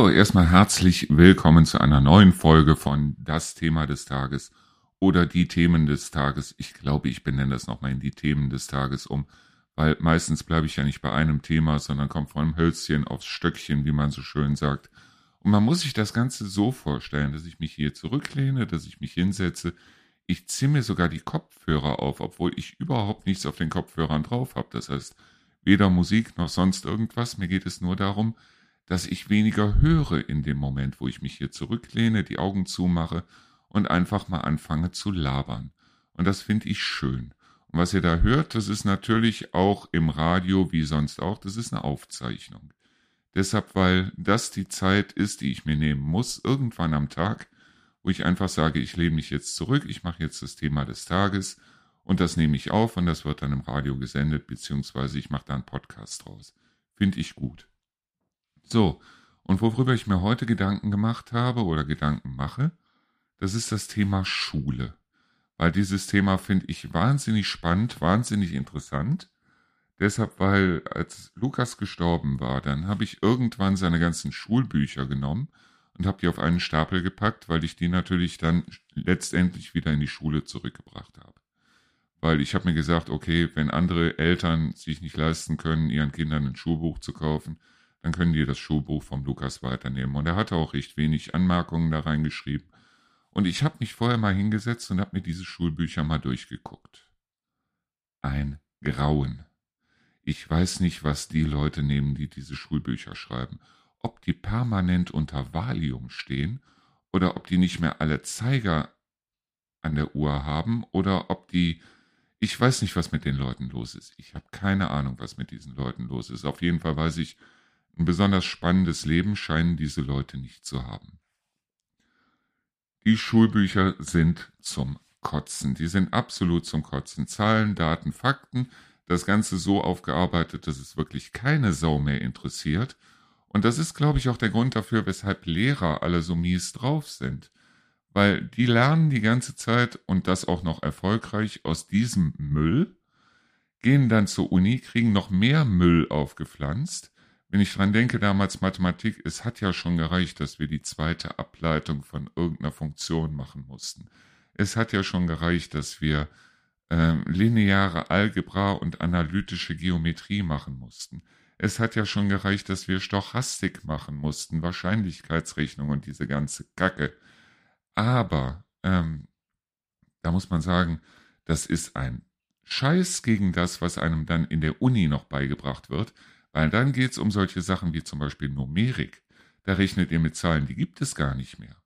So, erstmal herzlich willkommen zu einer neuen Folge von Das Thema des Tages oder die Themen des Tages. Ich glaube, ich benenne das nochmal in die Themen des Tages um, weil meistens bleibe ich ja nicht bei einem Thema, sondern komme von einem Hölzchen aufs Stöckchen, wie man so schön sagt. Und man muss sich das Ganze so vorstellen, dass ich mich hier zurücklehne, dass ich mich hinsetze. Ich ziehe mir sogar die Kopfhörer auf, obwohl ich überhaupt nichts auf den Kopfhörern drauf habe. Das heißt, weder Musik noch sonst irgendwas. Mir geht es nur darum, dass ich weniger höre in dem Moment, wo ich mich hier zurücklehne, die Augen zumache und einfach mal anfange zu labern. Und das finde ich schön. Und was ihr da hört, das ist natürlich auch im Radio wie sonst auch, das ist eine Aufzeichnung. Deshalb, weil das die Zeit ist, die ich mir nehmen muss, irgendwann am Tag, wo ich einfach sage, ich lehne mich jetzt zurück, ich mache jetzt das Thema des Tages und das nehme ich auf und das wird dann im Radio gesendet, beziehungsweise ich mache da einen Podcast draus. Finde ich gut. So, und worüber ich mir heute Gedanken gemacht habe oder Gedanken mache, das ist das Thema Schule. Weil dieses Thema finde ich wahnsinnig spannend, wahnsinnig interessant. Deshalb, weil als Lukas gestorben war, dann habe ich irgendwann seine ganzen Schulbücher genommen und habe die auf einen Stapel gepackt, weil ich die natürlich dann letztendlich wieder in die Schule zurückgebracht habe. Weil ich habe mir gesagt, okay, wenn andere Eltern sich nicht leisten können, ihren Kindern ein Schulbuch zu kaufen, dann können die das Schulbuch vom Lukas weiternehmen. Und er hatte auch recht wenig Anmerkungen da reingeschrieben. Und ich habe mich vorher mal hingesetzt und habe mir diese Schulbücher mal durchgeguckt. Ein Grauen. Ich weiß nicht, was die Leute nehmen, die diese Schulbücher schreiben. Ob die permanent unter Valium stehen oder ob die nicht mehr alle Zeiger an der Uhr haben oder ob die ich weiß nicht, was mit den Leuten los ist. Ich habe keine Ahnung, was mit diesen Leuten los ist. Auf jeden Fall weiß ich, ein besonders spannendes Leben scheinen diese Leute nicht zu haben. Die Schulbücher sind zum Kotzen. Die sind absolut zum Kotzen. Zahlen, Daten, Fakten. Das Ganze so aufgearbeitet, dass es wirklich keine Sau mehr interessiert. Und das ist, glaube ich, auch der Grund dafür, weshalb Lehrer alle so mies drauf sind. Weil die lernen die ganze Zeit und das auch noch erfolgreich aus diesem Müll, gehen dann zur Uni, kriegen noch mehr Müll aufgepflanzt, wenn ich dran denke, damals Mathematik, es hat ja schon gereicht, dass wir die zweite Ableitung von irgendeiner Funktion machen mussten. Es hat ja schon gereicht, dass wir äh, lineare Algebra und analytische Geometrie machen mussten. Es hat ja schon gereicht, dass wir Stochastik machen mussten, Wahrscheinlichkeitsrechnung und diese ganze Kacke. Aber ähm, da muss man sagen, das ist ein Scheiß gegen das, was einem dann in der Uni noch beigebracht wird, weil dann geht es um solche Sachen wie zum Beispiel Numerik. Da rechnet ihr mit Zahlen, die gibt es gar nicht mehr.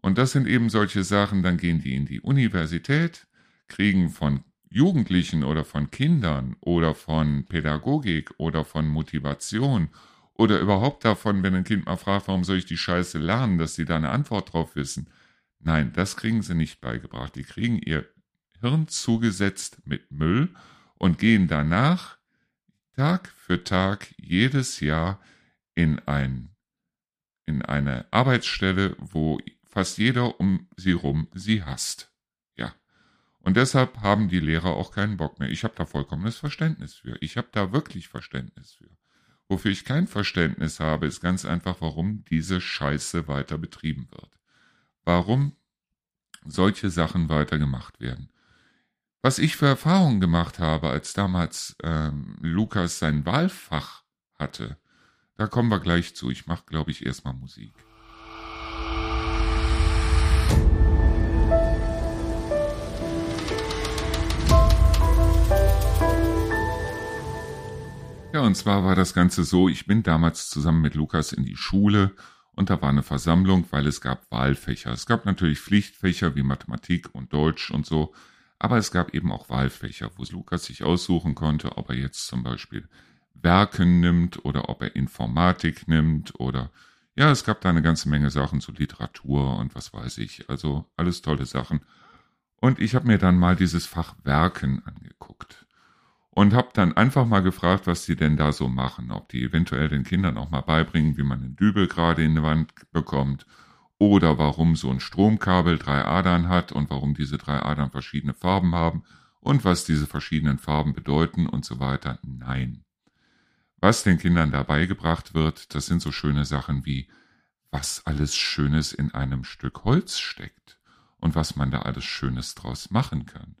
Und das sind eben solche Sachen, dann gehen die in die Universität, kriegen von Jugendlichen oder von Kindern oder von Pädagogik oder von Motivation oder überhaupt davon, wenn ein Kind mal fragt, warum soll ich die Scheiße lernen, dass sie da eine Antwort drauf wissen. Nein, das kriegen sie nicht beigebracht. Die kriegen ihr Hirn zugesetzt mit Müll und gehen danach Tag für Tag jedes Jahr in ein in eine Arbeitsstelle, wo fast jeder um sie rum sie hasst. Ja. Und deshalb haben die Lehrer auch keinen Bock mehr. Ich habe da vollkommenes Verständnis für. Ich habe da wirklich Verständnis für. Wofür ich kein Verständnis habe, ist ganz einfach, warum diese Scheiße weiter betrieben wird. Warum solche Sachen weiter gemacht werden. Was ich für Erfahrungen gemacht habe, als damals ähm, Lukas sein Wahlfach hatte, da kommen wir gleich zu. Ich mache, glaube ich, erstmal Musik. Ja, und zwar war das Ganze so, ich bin damals zusammen mit Lukas in die Schule und da war eine Versammlung, weil es gab Wahlfächer. Es gab natürlich Pflichtfächer wie Mathematik und Deutsch und so, aber es gab eben auch Wahlfächer, wo Lukas sich aussuchen konnte, ob er jetzt zum Beispiel Werken nimmt oder ob er Informatik nimmt oder ja, es gab da eine ganze Menge Sachen zu Literatur und was weiß ich. Also alles tolle Sachen. Und ich habe mir dann mal dieses Fach Werken angeguckt und habe dann einfach mal gefragt, was die denn da so machen, ob die eventuell den Kindern auch mal beibringen, wie man einen Dübel gerade in die Wand bekommt oder warum so ein Stromkabel drei Adern hat und warum diese drei Adern verschiedene Farben haben und was diese verschiedenen Farben bedeuten und so weiter. Nein. Was den Kindern dabei gebracht wird, das sind so schöne Sachen wie was alles Schönes in einem Stück Holz steckt und was man da alles Schönes draus machen kann.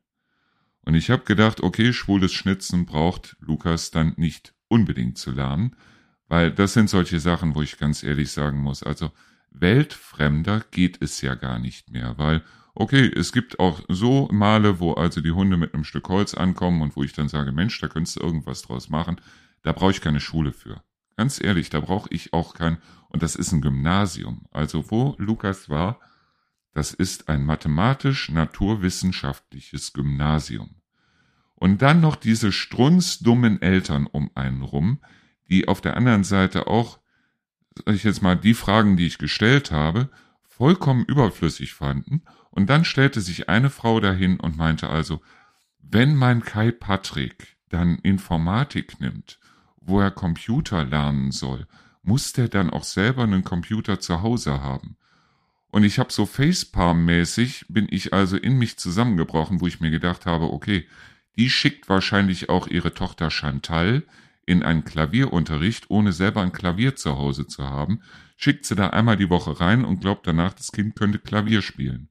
Und ich habe gedacht, okay, schwules Schnitzen braucht Lukas dann nicht unbedingt zu lernen, weil das sind solche Sachen, wo ich ganz ehrlich sagen muss, also weltfremder geht es ja gar nicht mehr, weil okay, es gibt auch so Male, wo also die Hunde mit einem Stück Holz ankommen und wo ich dann sage, Mensch, da könntest du irgendwas draus machen, da brauche ich keine Schule für. Ganz ehrlich, da brauche ich auch kein, und das ist ein Gymnasium. Also wo Lukas war, das ist ein mathematisch-naturwissenschaftliches Gymnasium. Und dann noch diese strunzdummen Eltern um einen rum, die auf der anderen Seite auch, sag ich jetzt mal, die Fragen, die ich gestellt habe, vollkommen überflüssig fanden. Und dann stellte sich eine Frau dahin und meinte also, wenn mein Kai Patrick dann Informatik nimmt, wo er Computer lernen soll, muss der dann auch selber einen Computer zu Hause haben. Und ich habe so Facepalm-mäßig, bin ich also in mich zusammengebrochen, wo ich mir gedacht habe, okay, die schickt wahrscheinlich auch ihre Tochter Chantal in einen Klavierunterricht, ohne selber ein Klavier zu Hause zu haben, schickt sie da einmal die Woche rein und glaubt danach, das Kind könnte Klavier spielen.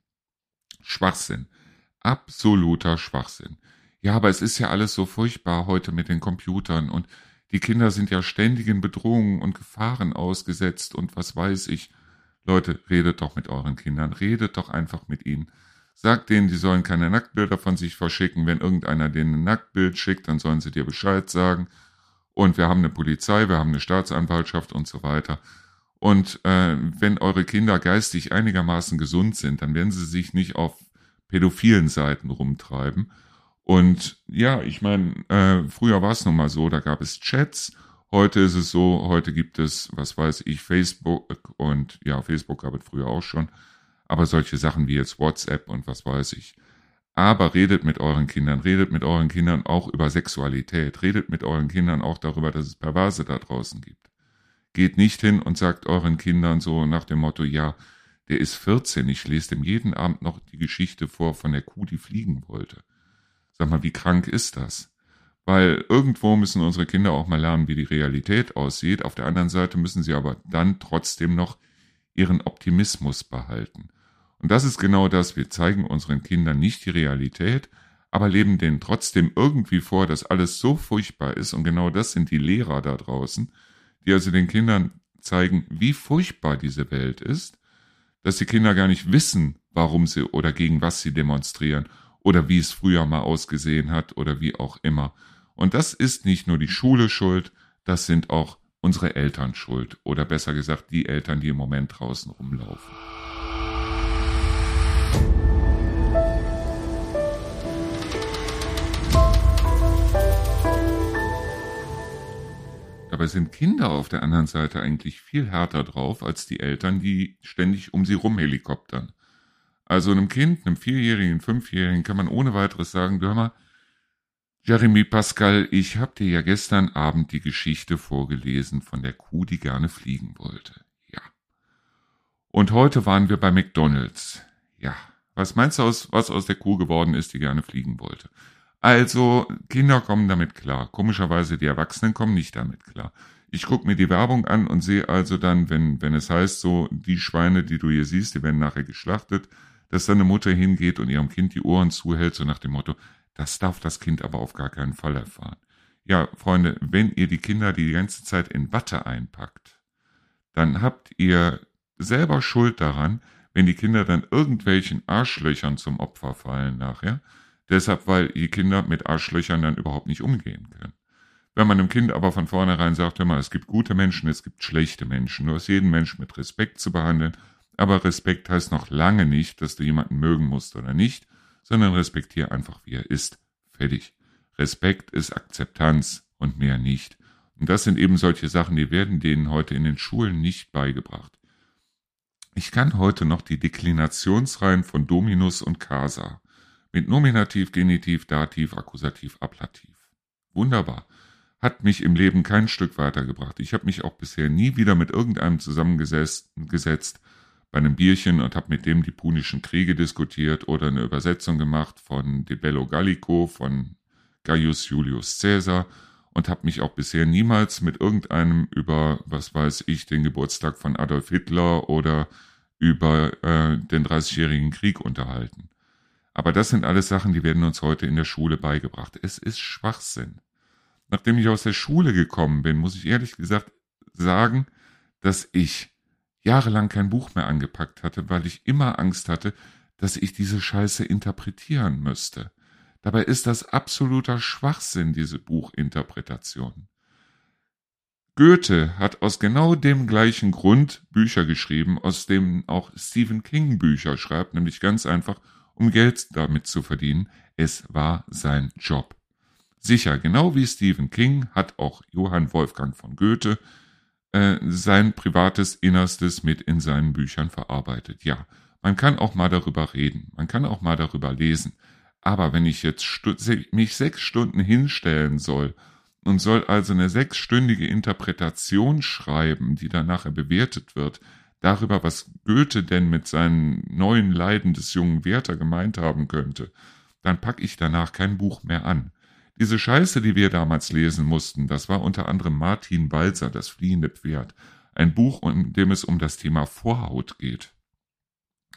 Schwachsinn. Absoluter Schwachsinn. Ja, aber es ist ja alles so furchtbar heute mit den Computern und die Kinder sind ja ständigen Bedrohungen und Gefahren ausgesetzt und was weiß ich. Leute, redet doch mit euren Kindern, redet doch einfach mit ihnen. Sagt denen, die sollen keine Nacktbilder von sich verschicken. Wenn irgendeiner denen ein Nacktbild schickt, dann sollen sie dir Bescheid sagen. Und wir haben eine Polizei, wir haben eine Staatsanwaltschaft und so weiter. Und äh, wenn eure Kinder geistig einigermaßen gesund sind, dann werden sie sich nicht auf pädophilen Seiten rumtreiben. Und ja, ich meine, äh, früher war es nun mal so, da gab es Chats Heute ist es so, heute gibt es, was weiß ich, Facebook und ja, Facebook gab es früher auch schon, aber solche Sachen wie jetzt WhatsApp und was weiß ich. Aber redet mit euren Kindern, redet mit euren Kindern auch über Sexualität, redet mit euren Kindern auch darüber, dass es Perverse da draußen gibt. Geht nicht hin und sagt euren Kindern so nach dem Motto, ja, der ist 14, ich lese dem jeden Abend noch die Geschichte vor von der Kuh, die fliegen wollte. Sag mal, wie krank ist das? Weil irgendwo müssen unsere Kinder auch mal lernen, wie die Realität aussieht. Auf der anderen Seite müssen sie aber dann trotzdem noch ihren Optimismus behalten. Und das ist genau das. Wir zeigen unseren Kindern nicht die Realität, aber leben denen trotzdem irgendwie vor, dass alles so furchtbar ist. Und genau das sind die Lehrer da draußen, die also den Kindern zeigen, wie furchtbar diese Welt ist, dass die Kinder gar nicht wissen, warum sie oder gegen was sie demonstrieren oder wie es früher mal ausgesehen hat oder wie auch immer. Und das ist nicht nur die Schule schuld, das sind auch unsere Eltern schuld. Oder besser gesagt, die Eltern, die im Moment draußen rumlaufen. Dabei sind Kinder auf der anderen Seite eigentlich viel härter drauf als die Eltern, die ständig um sie rum helikoptern. Also einem Kind, einem Vierjährigen, Fünfjährigen kann man ohne weiteres sagen, hör mal, Jeremy Pascal, ich habe dir ja gestern Abend die Geschichte vorgelesen von der Kuh, die gerne fliegen wollte. Ja. Und heute waren wir bei McDonald's. Ja. Was meinst du, aus, was aus der Kuh geworden ist, die gerne fliegen wollte? Also, Kinder kommen damit klar. Komischerweise, die Erwachsenen kommen nicht damit klar. Ich gucke mir die Werbung an und sehe also dann, wenn, wenn es heißt, so, die Schweine, die du hier siehst, die werden nachher geschlachtet, dass dann eine Mutter hingeht und ihrem Kind die Ohren zuhält, so nach dem Motto, das darf das Kind aber auf gar keinen Fall erfahren. Ja, Freunde, wenn ihr die Kinder die ganze Zeit in Watte einpackt, dann habt ihr selber Schuld daran, wenn die Kinder dann irgendwelchen Arschlöchern zum Opfer fallen nachher. Deshalb, weil die Kinder mit Arschlöchern dann überhaupt nicht umgehen können. Wenn man dem Kind aber von vornherein sagt, hör mal, es gibt gute Menschen, es gibt schlechte Menschen, du hast jeden Menschen mit Respekt zu behandeln, aber Respekt heißt noch lange nicht, dass du jemanden mögen musst oder nicht, sondern respektiere einfach, wie er ist. Fertig. Respekt ist Akzeptanz und mehr nicht. Und das sind eben solche Sachen, die werden denen heute in den Schulen nicht beigebracht. Ich kann heute noch die Deklinationsreihen von Dominus und Casa mit Nominativ, Genitiv, Dativ, Akkusativ, Ablativ. Wunderbar. Hat mich im Leben kein Stück weitergebracht. Ich habe mich auch bisher nie wieder mit irgendeinem zusammengesetzt, bei einem Bierchen und habe mit dem die Punischen Kriege diskutiert oder eine Übersetzung gemacht von De Bello Gallico von Gaius Julius Caesar und habe mich auch bisher niemals mit irgendeinem über, was weiß ich, den Geburtstag von Adolf Hitler oder über äh, den Dreißigjährigen Krieg unterhalten. Aber das sind alles Sachen, die werden uns heute in der Schule beigebracht. Es ist Schwachsinn. Nachdem ich aus der Schule gekommen bin, muss ich ehrlich gesagt sagen, dass ich jahrelang kein Buch mehr angepackt hatte, weil ich immer Angst hatte, dass ich diese Scheiße interpretieren müsste. Dabei ist das absoluter Schwachsinn, diese Buchinterpretation. Goethe hat aus genau dem gleichen Grund Bücher geschrieben, aus dem auch Stephen King Bücher schreibt, nämlich ganz einfach, um Geld damit zu verdienen. Es war sein Job. Sicher, genau wie Stephen King hat auch Johann Wolfgang von Goethe äh, sein privates Innerstes mit in seinen Büchern verarbeitet. Ja, man kann auch mal darüber reden, man kann auch mal darüber lesen. Aber wenn ich jetzt mich sechs Stunden hinstellen soll und soll also eine sechsstündige Interpretation schreiben, die dann nachher bewertet wird, darüber, was Goethe denn mit seinen neuen Leiden des jungen Werther gemeint haben könnte, dann pack ich danach kein Buch mehr an. Diese Scheiße, die wir damals lesen mussten, das war unter anderem Martin Balzer, das fliehende Pferd, ein Buch, in dem es um das Thema Vorhaut geht.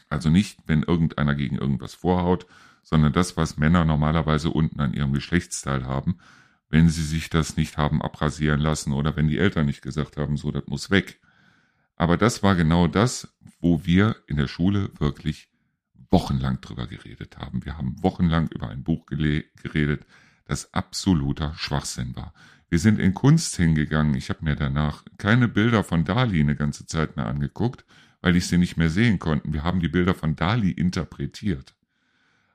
Also nicht, wenn irgendeiner gegen irgendwas vorhaut, sondern das, was Männer normalerweise unten an ihrem Geschlechtsteil haben, wenn sie sich das nicht haben abrasieren lassen oder wenn die Eltern nicht gesagt haben, so, das muss weg. Aber das war genau das, wo wir in der Schule wirklich wochenlang drüber geredet haben. Wir haben wochenlang über ein Buch geredet, das absoluter Schwachsinn war. Wir sind in Kunst hingegangen. Ich habe mir danach keine Bilder von Dali eine ganze Zeit mehr angeguckt, weil ich sie nicht mehr sehen konnte. Wir haben die Bilder von Dali interpretiert.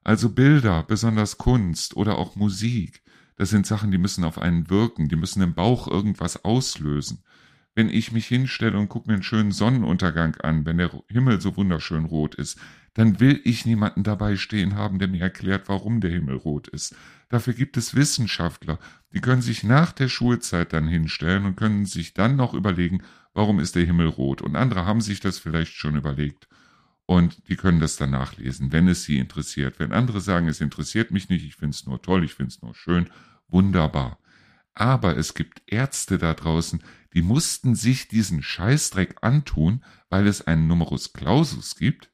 Also Bilder, besonders Kunst oder auch Musik, das sind Sachen, die müssen auf einen wirken, die müssen im Bauch irgendwas auslösen. Wenn ich mich hinstelle und gucke mir einen schönen Sonnenuntergang an, wenn der Himmel so wunderschön rot ist, dann will ich niemanden dabei stehen haben, der mir erklärt, warum der Himmel rot ist. Dafür gibt es Wissenschaftler, die können sich nach der Schulzeit dann hinstellen und können sich dann noch überlegen, warum ist der Himmel rot. Und andere haben sich das vielleicht schon überlegt und die können das dann nachlesen, wenn es sie interessiert. Wenn andere sagen, es interessiert mich nicht, ich finde es nur toll, ich finde es nur schön, wunderbar. Aber es gibt Ärzte da draußen, die mussten sich diesen Scheißdreck antun, weil es einen Numerus Clausus gibt.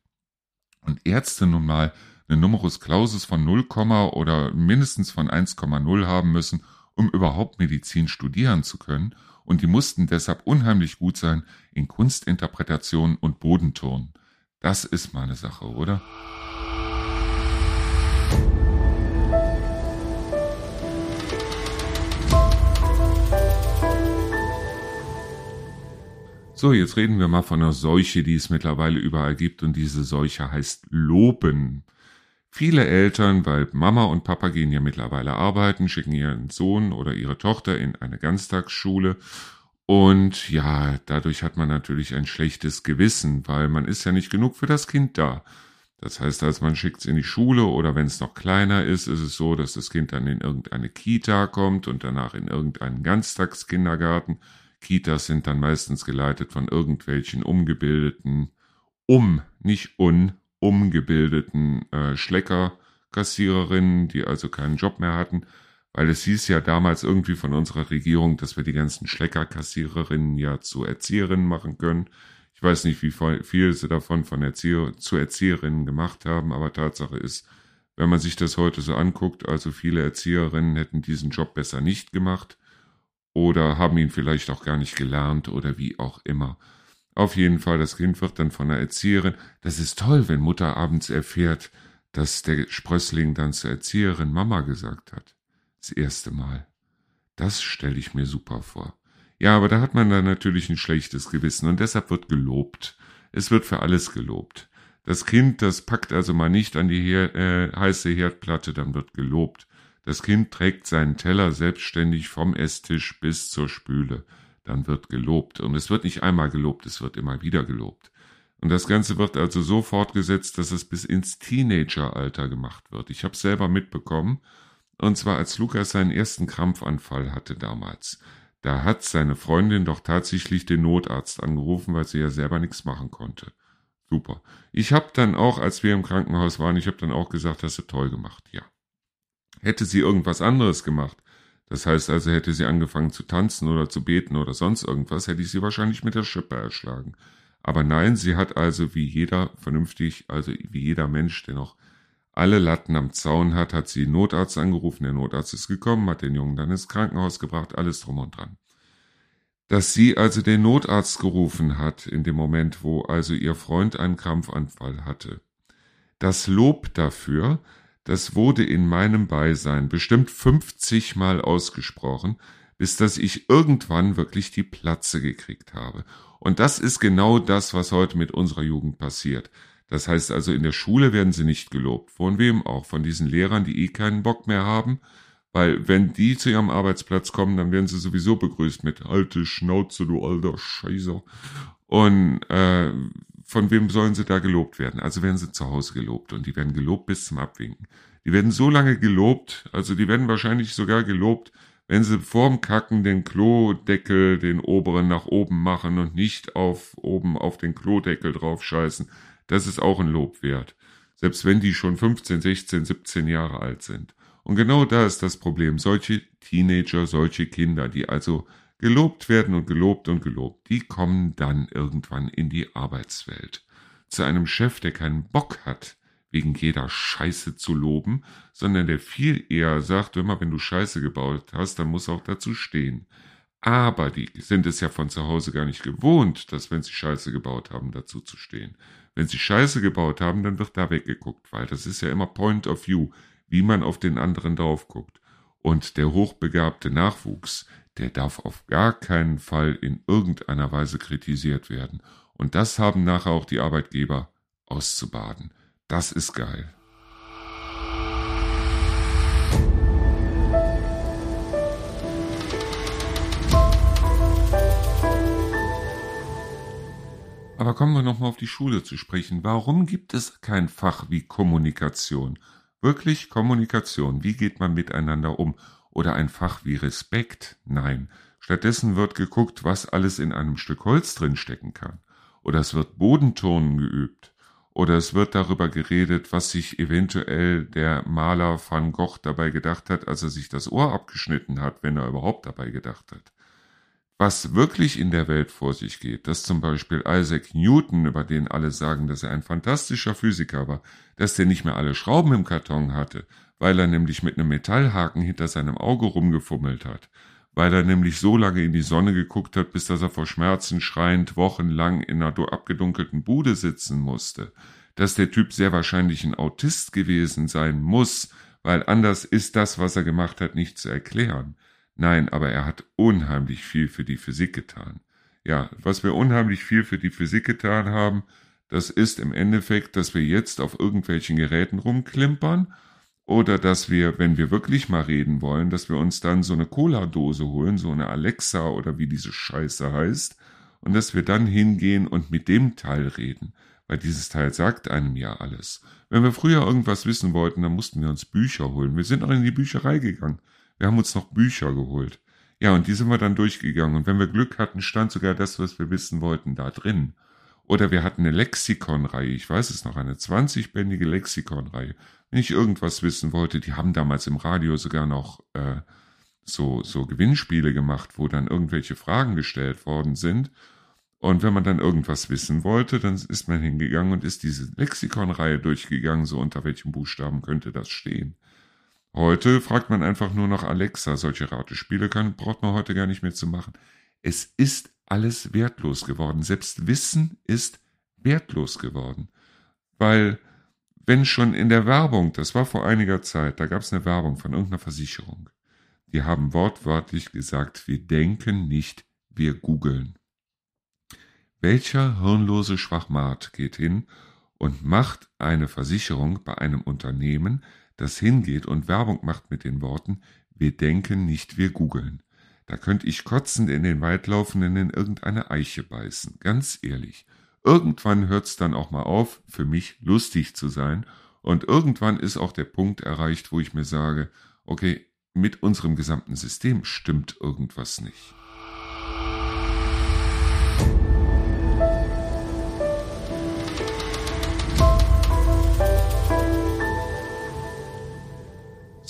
Und Ärzte nun mal eine Numerus Clausus von 0, oder mindestens von 1,0 haben müssen, um überhaupt Medizin studieren zu können. Und die mussten deshalb unheimlich gut sein in Kunstinterpretation und Bodenturnen. Das ist mal eine Sache, oder? So, jetzt reden wir mal von einer Seuche, die es mittlerweile überall gibt und diese Seuche heißt Loben. Viele Eltern, weil Mama und Papa gehen ja mittlerweile arbeiten, schicken ihren Sohn oder ihre Tochter in eine Ganztagsschule und ja, dadurch hat man natürlich ein schlechtes Gewissen, weil man ist ja nicht genug für das Kind da. Das heißt, als man schickt es in die Schule oder wenn es noch kleiner ist, ist es so, dass das Kind dann in irgendeine Kita kommt und danach in irgendeinen Ganztagskindergarten Kitas sind dann meistens geleitet von irgendwelchen umgebildeten, um, nicht un, umgebildeten äh, Schleckerkassiererinnen, die also keinen Job mehr hatten, weil es hieß ja damals irgendwie von unserer Regierung, dass wir die ganzen Schleckerkassiererinnen ja zu Erzieherinnen machen können. Ich weiß nicht, wie viel sie davon von Erzieher zu Erzieherinnen gemacht haben, aber Tatsache ist, wenn man sich das heute so anguckt, also viele Erzieherinnen hätten diesen Job besser nicht gemacht oder haben ihn vielleicht auch gar nicht gelernt oder wie auch immer. Auf jeden Fall, das Kind wird dann von der Erzieherin. Das ist toll, wenn Mutter abends erfährt, dass der Sprössling dann zur Erzieherin Mama gesagt hat. Das erste Mal. Das stelle ich mir super vor. Ja, aber da hat man dann natürlich ein schlechtes Gewissen und deshalb wird gelobt. Es wird für alles gelobt. Das Kind, das packt also mal nicht an die Her äh, heiße Herdplatte, dann wird gelobt. Das Kind trägt seinen Teller selbstständig vom Esstisch bis zur Spüle. Dann wird gelobt. Und es wird nicht einmal gelobt, es wird immer wieder gelobt. Und das Ganze wird also so fortgesetzt, dass es bis ins Teenageralter gemacht wird. Ich habe es selber mitbekommen. Und zwar als Lukas seinen ersten Krampfanfall hatte damals. Da hat seine Freundin doch tatsächlich den Notarzt angerufen, weil sie ja selber nichts machen konnte. Super. Ich habe dann auch, als wir im Krankenhaus waren, ich habe dann auch gesagt, hast du toll gemacht, ja. Hätte sie irgendwas anderes gemacht, Das heißt also, hätte sie angefangen zu tanzen oder zu beten oder sonst irgendwas, hätte ich sie wahrscheinlich mit der Schippe erschlagen. Aber nein, sie hat also wie jeder vernünftig, also wie jeder Mensch, der noch alle Latten am Zaun hat, hat sie Notarzt angerufen, der Notarzt ist gekommen, hat den Jungen dann ins Krankenhaus gebracht, alles drum und dran. Dass sie also den Notarzt gerufen hat in dem Moment, wo also ihr Freund einen Krampfanfall hatte. Das Lob dafür, das wurde in meinem Beisein bestimmt 50 Mal ausgesprochen, bis dass ich irgendwann wirklich die Platze gekriegt habe. Und das ist genau das, was heute mit unserer Jugend passiert. Das heißt also, in der Schule werden sie nicht gelobt. Von wem auch? Von diesen Lehrern, die eh keinen Bock mehr haben. Weil wenn die zu ihrem Arbeitsplatz kommen, dann werden sie sowieso begrüßt mit alte Schnauze, du alter Scheißer. Und äh, von wem sollen sie da gelobt werden? Also werden sie zu Hause gelobt und die werden gelobt bis zum Abwinken. Die werden so lange gelobt, also die werden wahrscheinlich sogar gelobt, wenn sie vorm Kacken den Klodeckel, den oberen nach oben machen und nicht auf oben auf den Klodeckel drauf scheißen. Das ist auch ein Lob wert. Selbst wenn die schon 15, 16, 17 Jahre alt sind. Und genau da ist das Problem. Solche Teenager, solche Kinder, die also gelobt werden und gelobt und gelobt, die kommen dann irgendwann in die Arbeitswelt. Zu einem Chef, der keinen Bock hat, wegen jeder Scheiße zu loben, sondern der viel eher sagt, immer wenn du Scheiße gebaut hast, dann muss auch dazu stehen. Aber die sind es ja von zu Hause gar nicht gewohnt, dass wenn sie Scheiße gebaut haben, dazu zu stehen. Wenn sie Scheiße gebaut haben, dann wird da weggeguckt, weil das ist ja immer Point of View, wie man auf den anderen drauf guckt. Und der hochbegabte Nachwuchs, der darf auf gar keinen Fall in irgendeiner Weise kritisiert werden. Und das haben nachher auch die Arbeitgeber auszubaden. Das ist geil. Aber kommen wir nochmal auf die Schule zu sprechen. Warum gibt es kein Fach wie Kommunikation? Wirklich Kommunikation. Wie geht man miteinander um? Oder ein Fach wie Respekt? Nein. Stattdessen wird geguckt, was alles in einem Stück Holz drinstecken kann. Oder es wird Bodenturnen geübt. Oder es wird darüber geredet, was sich eventuell der Maler van Gogh dabei gedacht hat, als er sich das Ohr abgeschnitten hat, wenn er überhaupt dabei gedacht hat. Was wirklich in der Welt vor sich geht, dass zum Beispiel Isaac Newton, über den alle sagen, dass er ein fantastischer Physiker war, dass der nicht mehr alle Schrauben im Karton hatte, weil er nämlich mit einem Metallhaken hinter seinem Auge rumgefummelt hat, weil er nämlich so lange in die Sonne geguckt hat, bis dass er vor Schmerzen schreiend wochenlang in einer abgedunkelten Bude sitzen musste, dass der Typ sehr wahrscheinlich ein Autist gewesen sein muss, weil anders ist das, was er gemacht hat, nicht zu erklären. Nein, aber er hat unheimlich viel für die Physik getan. Ja, was wir unheimlich viel für die Physik getan haben, das ist im Endeffekt, dass wir jetzt auf irgendwelchen Geräten rumklimpern oder dass wir, wenn wir wirklich mal reden wollen, dass wir uns dann so eine Cola-Dose holen, so eine Alexa oder wie diese Scheiße heißt, und dass wir dann hingehen und mit dem Teil reden, weil dieses Teil sagt einem ja alles. Wenn wir früher irgendwas wissen wollten, dann mussten wir uns Bücher holen. Wir sind auch in die Bücherei gegangen. Wir haben uns noch Bücher geholt. Ja, und die sind wir dann durchgegangen. Und wenn wir Glück hatten, stand sogar das, was wir wissen wollten, da drin. Oder wir hatten eine Lexikonreihe, ich weiß es noch, eine 20-bändige Lexikonreihe. Wenn ich irgendwas wissen wollte, die haben damals im Radio sogar noch äh, so, so Gewinnspiele gemacht, wo dann irgendwelche Fragen gestellt worden sind. Und wenn man dann irgendwas wissen wollte, dann ist man hingegangen und ist diese Lexikonreihe durchgegangen, so unter welchen Buchstaben könnte das stehen. Heute fragt man einfach nur nach Alexa. Solche Ratespiele kann, braucht man heute gar nicht mehr zu machen. Es ist alles wertlos geworden. Selbst Wissen ist wertlos geworden. Weil, wenn schon in der Werbung, das war vor einiger Zeit, da gab es eine Werbung von irgendeiner Versicherung. Die haben wortwörtlich gesagt, wir denken nicht, wir googeln. Welcher hirnlose Schwachmat geht hin und macht eine Versicherung bei einem Unternehmen, das hingeht und Werbung macht mit den Worten, wir denken nicht, wir googeln. Da könnte ich kotzend in den Wald laufen und in irgendeine Eiche beißen. Ganz ehrlich. Irgendwann hört's dann auch mal auf, für mich lustig zu sein. Und irgendwann ist auch der Punkt erreicht, wo ich mir sage, okay, mit unserem gesamten System stimmt irgendwas nicht.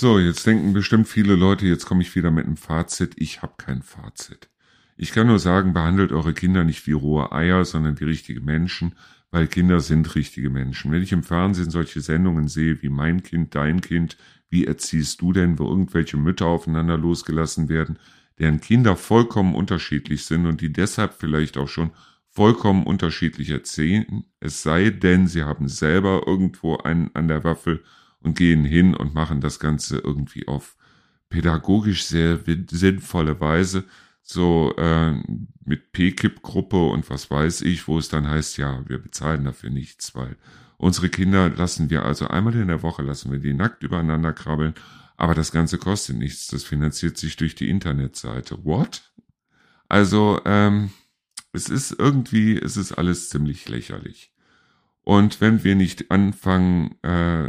So, jetzt denken bestimmt viele Leute, jetzt komme ich wieder mit einem Fazit. Ich habe kein Fazit. Ich kann nur sagen, behandelt eure Kinder nicht wie rohe Eier, sondern wie richtige Menschen, weil Kinder sind richtige Menschen. Wenn ich im Fernsehen solche Sendungen sehe wie Mein Kind, Dein Kind, wie erziehst du denn, wo irgendwelche Mütter aufeinander losgelassen werden, deren Kinder vollkommen unterschiedlich sind und die deshalb vielleicht auch schon vollkommen unterschiedlich erzählen, es sei denn, sie haben selber irgendwo einen an der Waffel und gehen hin und machen das Ganze irgendwie auf pädagogisch sehr sinnvolle Weise, so äh, mit PKIP-Gruppe und was weiß ich, wo es dann heißt, ja, wir bezahlen dafür nichts, weil unsere Kinder lassen wir also einmal in der Woche, lassen wir die nackt übereinander krabbeln, aber das Ganze kostet nichts, das finanziert sich durch die Internetseite. What? Also, ähm, es ist irgendwie, es ist alles ziemlich lächerlich. Und wenn wir nicht anfangen, äh,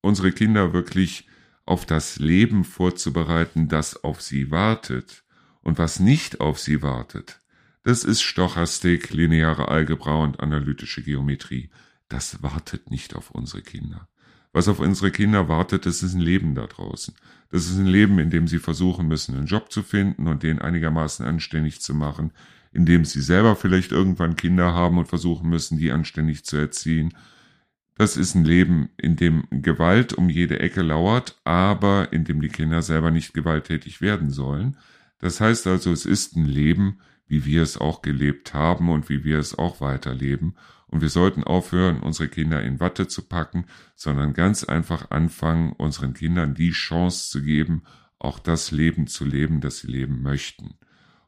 unsere Kinder wirklich auf das Leben vorzubereiten, das auf sie wartet und was nicht auf sie wartet. Das ist Stochastik, lineare Algebra und analytische Geometrie. Das wartet nicht auf unsere Kinder. Was auf unsere Kinder wartet, das ist ein Leben da draußen. Das ist ein Leben, in dem sie versuchen müssen, einen Job zu finden und den einigermaßen anständig zu machen, in dem sie selber vielleicht irgendwann Kinder haben und versuchen müssen, die anständig zu erziehen das ist ein Leben, in dem Gewalt um jede Ecke lauert, aber in dem die Kinder selber nicht gewalttätig werden sollen. Das heißt also, es ist ein Leben, wie wir es auch gelebt haben und wie wir es auch weiterleben. Und wir sollten aufhören, unsere Kinder in Watte zu packen, sondern ganz einfach anfangen, unseren Kindern die Chance zu geben, auch das Leben zu leben, das sie leben möchten.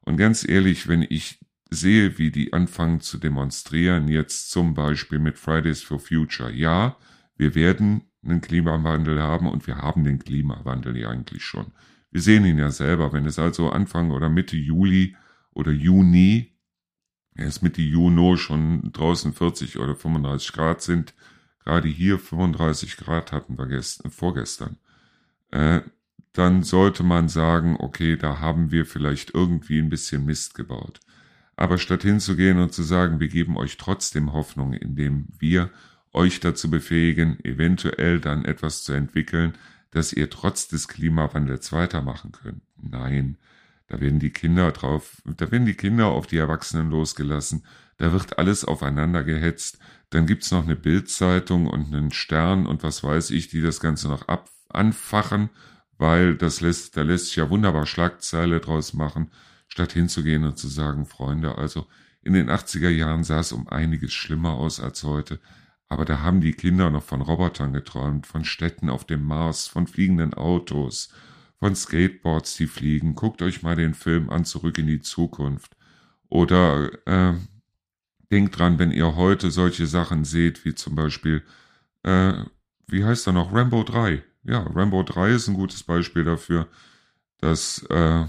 Und ganz ehrlich, wenn ich sehe, wie die anfangen zu demonstrieren, jetzt zum Beispiel mit Fridays for Future. Ja, wir werden einen Klimawandel haben und wir haben den Klimawandel ja eigentlich schon. Wir sehen ihn ja selber, wenn es also Anfang oder Mitte Juli oder Juni, erst Mitte Juni schon draußen 40 oder 35 Grad sind, gerade hier 35 Grad hatten wir gestern, vorgestern, äh, dann sollte man sagen, okay, da haben wir vielleicht irgendwie ein bisschen Mist gebaut. Aber statt hinzugehen und zu sagen, wir geben euch trotzdem Hoffnung, indem wir euch dazu befähigen, eventuell dann etwas zu entwickeln, dass ihr trotz des Klimawandels weitermachen könnt. Nein, da werden die Kinder drauf, da werden die Kinder auf die Erwachsenen losgelassen, da wird alles aufeinander gehetzt, dann gibt's noch eine Bildzeitung und einen Stern und was weiß ich, die das Ganze noch ab anfachen, weil das lässt, da lässt sich ja wunderbar Schlagzeile draus machen statt hinzugehen und zu sagen, Freunde, also in den 80er Jahren sah es um einiges schlimmer aus als heute, aber da haben die Kinder noch von Robotern geträumt, von Städten auf dem Mars, von fliegenden Autos, von Skateboards, die fliegen. Guckt euch mal den Film an, zurück in die Zukunft. Oder äh, denkt dran, wenn ihr heute solche Sachen seht, wie zum Beispiel, äh, wie heißt er noch, Rambo 3. Ja, Rambo 3 ist ein gutes Beispiel dafür, dass äh,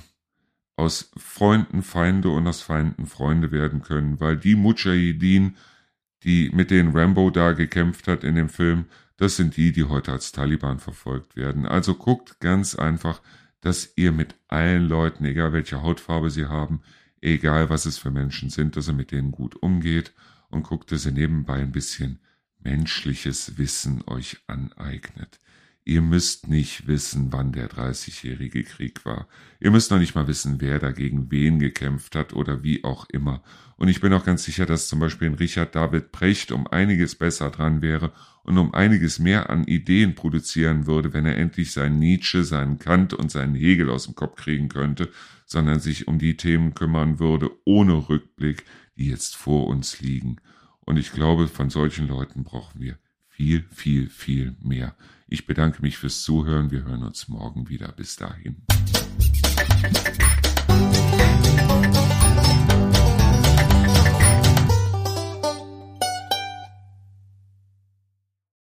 aus Freunden Feinde und aus Feinden Freunde werden können, weil die Mujahideen, die mit denen Rambo da gekämpft hat in dem Film, das sind die, die heute als Taliban verfolgt werden. Also guckt ganz einfach, dass ihr mit allen Leuten, egal welche Hautfarbe sie haben, egal was es für Menschen sind, dass ihr mit denen gut umgeht und guckt, dass ihr nebenbei ein bisschen menschliches Wissen euch aneignet. Ihr müsst nicht wissen, wann der Dreißigjährige Krieg war. Ihr müsst noch nicht mal wissen, wer dagegen wen gekämpft hat oder wie auch immer. Und ich bin auch ganz sicher, dass zum Beispiel ein Richard David Precht um einiges besser dran wäre und um einiges mehr an Ideen produzieren würde, wenn er endlich seinen Nietzsche, seinen Kant und seinen Hegel aus dem Kopf kriegen könnte, sondern sich um die Themen kümmern würde, ohne Rückblick, die jetzt vor uns liegen. Und ich glaube, von solchen Leuten brauchen wir viel, viel, viel mehr. Ich bedanke mich fürs Zuhören. Wir hören uns morgen wieder. Bis dahin.